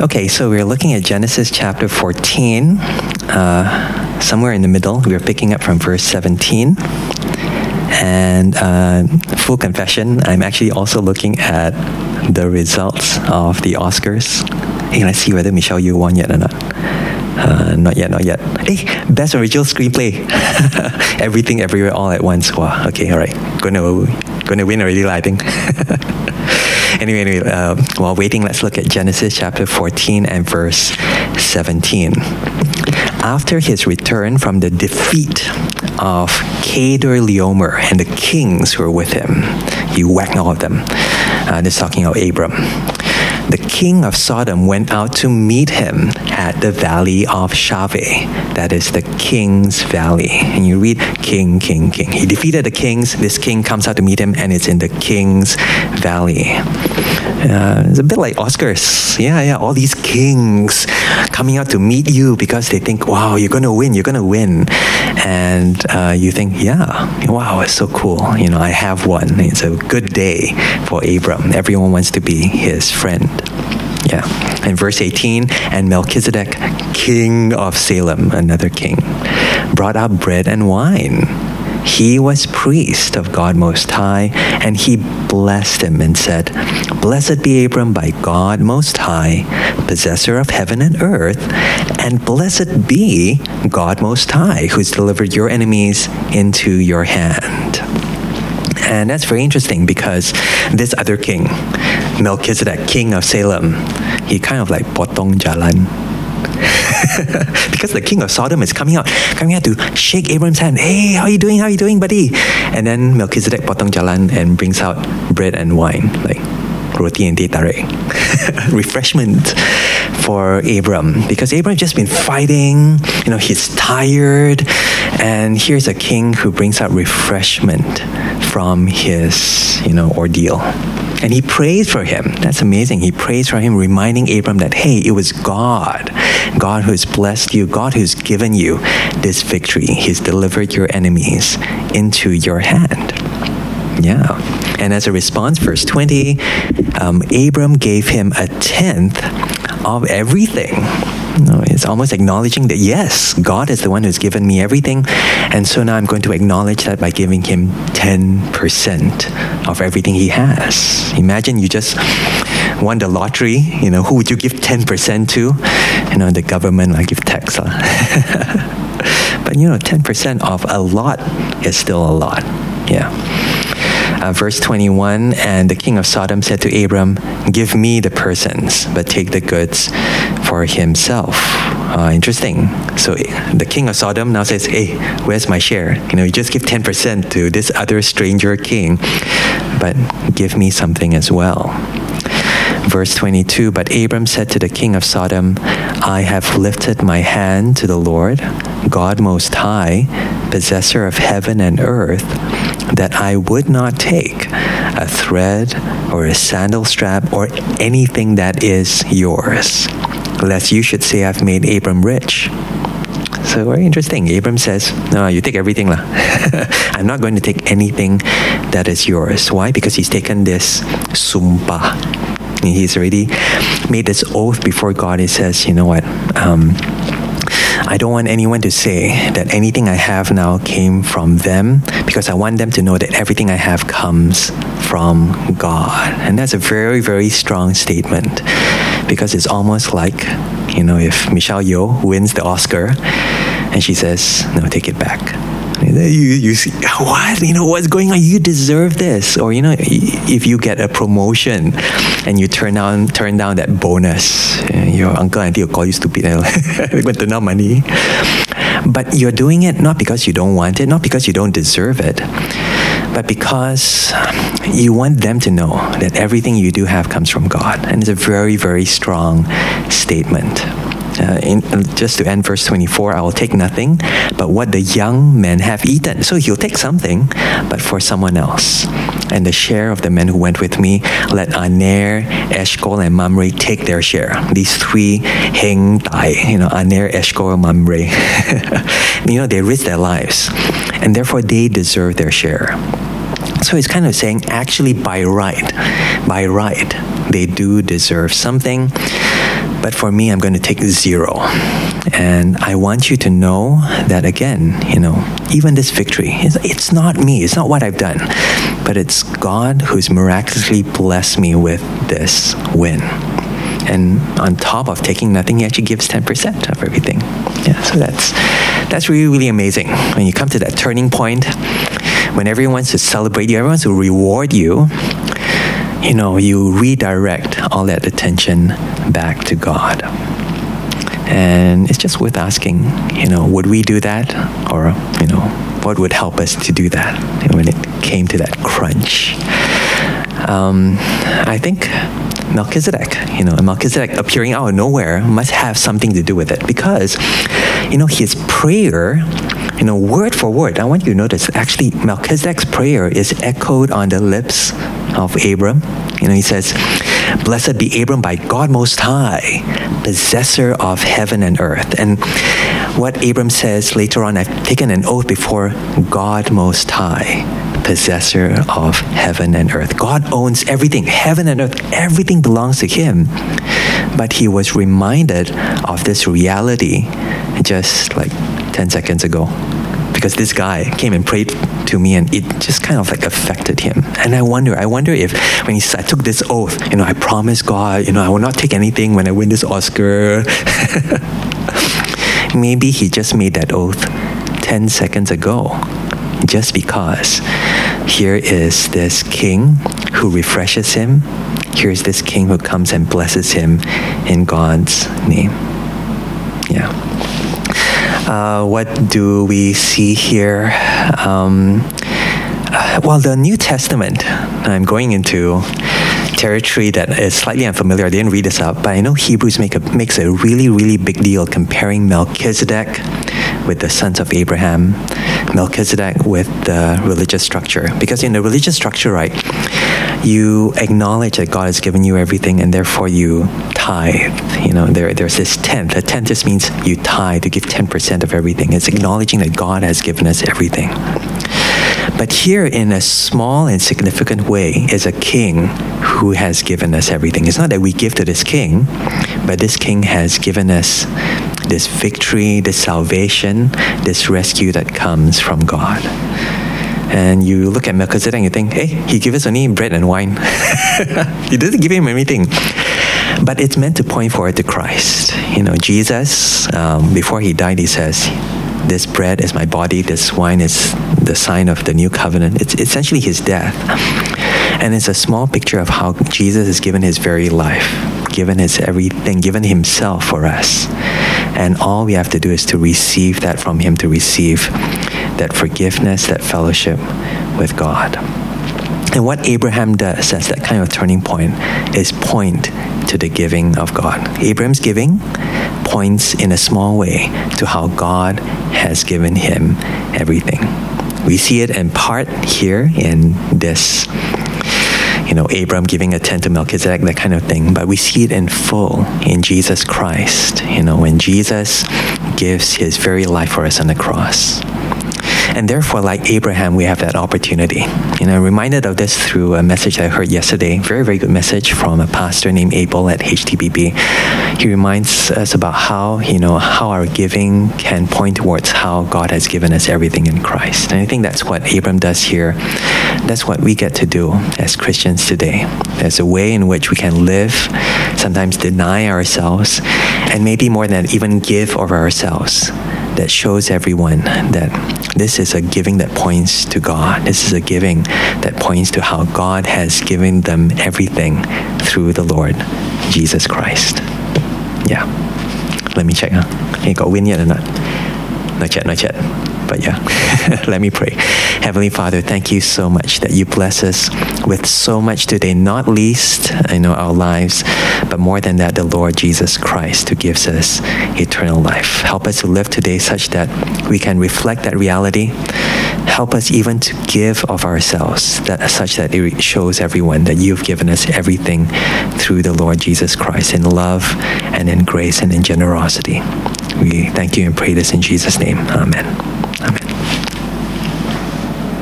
Okay, so we're looking at Genesis chapter 14. Uh, somewhere in the middle, we're picking up from verse 17. And uh, full confession, I'm actually also looking at the results of the Oscars. Hey, let's see whether Michelle Yeoh won yet or not. Uh, not yet, not yet. Hey, best original screenplay. Everything, everywhere, all at once. Wow. Okay, all right. Gonna, gonna win already, I think. anyway, anyway uh, while waiting, let's look at Genesis chapter 14 and verse 17. After his return from the defeat of Chedorlaomer and the kings who were with him, he whacked all of them. Uh, this is talking about Abram the king of Sodom went out to meet him at the valley of Shaveh. That is the king's valley. And you read king, king, king. He defeated the kings. This king comes out to meet him, and it's in the king's valley. Uh, it's a bit like Oscars. Yeah, yeah. All these kings coming out to meet you because they think, wow, you're going to win, you're going to win. And uh, you think, yeah, wow, it's so cool. You know, I have won. It's a good day for Abram. Everyone wants to be his friend. Yeah. In verse 18, and Melchizedek, king of Salem, another king, brought out bread and wine. He was priest of God Most High, and he blessed him and said, Blessed be Abram by God Most High, possessor of heaven and earth, and blessed be God Most High, who's delivered your enemies into your hand. And that's very interesting because this other king, Melchizedek, king of Salem, he kind of like potong jalan. because the king of Sodom is coming out, coming out to shake Abram's hand. Hey, how are you doing? How you doing, buddy? And then Melchizedek potong jalan and brings out bread and wine, like roti and teh tarik, refreshment for Abram because Abram just been fighting. You know, he's tired, and here's a king who brings out refreshment from his you know ordeal. And he prays for him. That's amazing. He prays for him, reminding Abram that, hey, it was God, God who's blessed you, God who's given you this victory. He's delivered your enemies into your hand. Yeah. And as a response, verse 20, um, Abram gave him a tenth of everything. No, it's almost acknowledging that yes, God is the one who's given me everything. And so now I'm going to acknowledge that by giving him 10% of everything he has. Imagine you just won the lottery, you know, who would you give 10% to? You know, the government, I give tax. Huh? but you know, 10% of a lot is still a lot. Yeah. Uh, verse 21 And the king of Sodom said to Abram, Give me the persons, but take the goods for himself. Uh, interesting. So the king of Sodom now says, Hey, where's my share? You know, you just give 10% to this other stranger king, but give me something as well. Verse 22 But Abram said to the king of Sodom, I have lifted my hand to the Lord, God Most High, possessor of heaven and earth, that I would not take a thread or a sandal strap or anything that is yours, lest you should say I've made Abram rich. So very interesting. Abram says, No, you take everything. lah. I'm not going to take anything that is yours. Why? Because he's taken this sumpah. He's already made this oath before God. He says, You know what? Um, I don't want anyone to say that anything I have now came from them because I want them to know that everything I have comes from God. And that's a very, very strong statement because it's almost like, you know, if Michelle Yeoh wins the Oscar and she says, no, take it back. You, you see, what? You know, what's going on? You deserve this. Or, you know, if you get a promotion and you turn down, turn down that bonus, eh, your uncle and auntie will call you stupid and turn down money. But you're doing it not because you don't want it, not because you don't deserve it, but because you want them to know that everything you do have comes from God. And it's a very, very strong statement. Uh, in, just to end verse 24, I will take nothing but what the young men have eaten. So he'll take something, but for someone else. And the share of the men who went with me, let Aner, Eshcol, and Mamre take their share. These three heng tai, you know, Aner, Eshcol, Mamre. you know, they risked their lives. And therefore they deserve their share. So it's kind of saying, actually, by right, by right, they do deserve something. But for me, I'm going to take zero. And I want you to know that again, you know, even this victory, it's, it's not me, it's not what I've done, but it's God who's miraculously blessed me with this win. And on top of taking nothing, he actually gives 10% of everything. Yeah, so that's that's really, really amazing. When you come to that turning point, when everyone wants to celebrate you, everyone wants to reward you, you know, you redirect all that attention back to God. And it's just worth asking, you know, would we do that? Or, you know, what would help us to do that when it came to that crunch? Um, I think Melchizedek, you know, Melchizedek appearing out of nowhere must have something to do with it because, you know, his prayer, you know, word for word, I want you to notice actually Melchizedek's prayer is echoed on the lips of Abram. You know, he says, Blessed be Abram by God Most High, possessor of heaven and earth. And what Abram says later on, I've taken an oath before God Most High, possessor of heaven and earth. God owns everything, heaven and earth, everything belongs to Him. But he was reminded of this reality just like 10 seconds ago because this guy came and prayed to me and it just kind of like affected him. And I wonder, I wonder if when he said, I took this oath, you know, I promise God, you know, I will not take anything when I win this Oscar. Maybe he just made that oath 10 seconds ago just because here is this king who refreshes him. Here's this king who comes and blesses him in God's name. Uh, what do we see here? Um, uh, well, the New Testament, I'm going into territory that is slightly unfamiliar. I didn't read this up, but I know Hebrews make a, makes a really, really big deal comparing Melchizedek with the sons of Abraham, Melchizedek with the religious structure. Because in the religious structure, right, you acknowledge that God has given you everything and therefore you tithe. You know, there, there's this tenth. A tenth just means you tithe, to give 10% of everything. It's acknowledging that God has given us everything. But here, in a small and significant way, is a king who has given us everything. It's not that we give to this king, but this king has given us this victory, this salvation, this rescue that comes from God. And you look at Melchizedek and you think, hey, he gave us only bread and wine. he doesn't give him anything. But it's meant to point forward to Christ. You know, Jesus, um, before he died, he says, this bread is my body, this wine is the sign of the new covenant. It's essentially his death. And it's a small picture of how Jesus has given his very life, given his everything, given himself for us. And all we have to do is to receive that from him, to receive that forgiveness, that fellowship with God. And what Abraham does as that kind of turning point is point to the giving of God. Abraham's giving points in a small way to how God has given him everything. We see it in part here in this, you know, Abram giving a tenth to Melchizedek, that kind of thing, but we see it in full in Jesus Christ, you know, when Jesus gives his very life for us on the cross. And therefore, like Abraham, we have that opportunity. You know, I'm reminded of this through a message that I heard yesterday. Very, very good message from a pastor named Abel at HTBB. He reminds us about how, you know, how our giving can point towards how God has given us everything in Christ. And I think that's what Abram does here. That's what we get to do as Christians today. There's a way in which we can live, sometimes deny ourselves, and maybe more than even give of ourselves that shows everyone that this is a giving that points to God. This is a giving that points to how God has given them everything through the Lord Jesus Christ. Yeah. Let me check. Huh? You got win yet or not? Not yet, not yet. But yeah, let me pray. Heavenly Father, thank you so much that you bless us with so much today, not least, I know, our lives, but more than that, the Lord Jesus Christ who gives us eternal life. Help us to live today such that we can reflect that reality. Help us even to give of ourselves, that such that it shows everyone that you've given us everything through the Lord Jesus Christ in love and in grace and in generosity. We thank you and pray this in Jesus' name. Amen.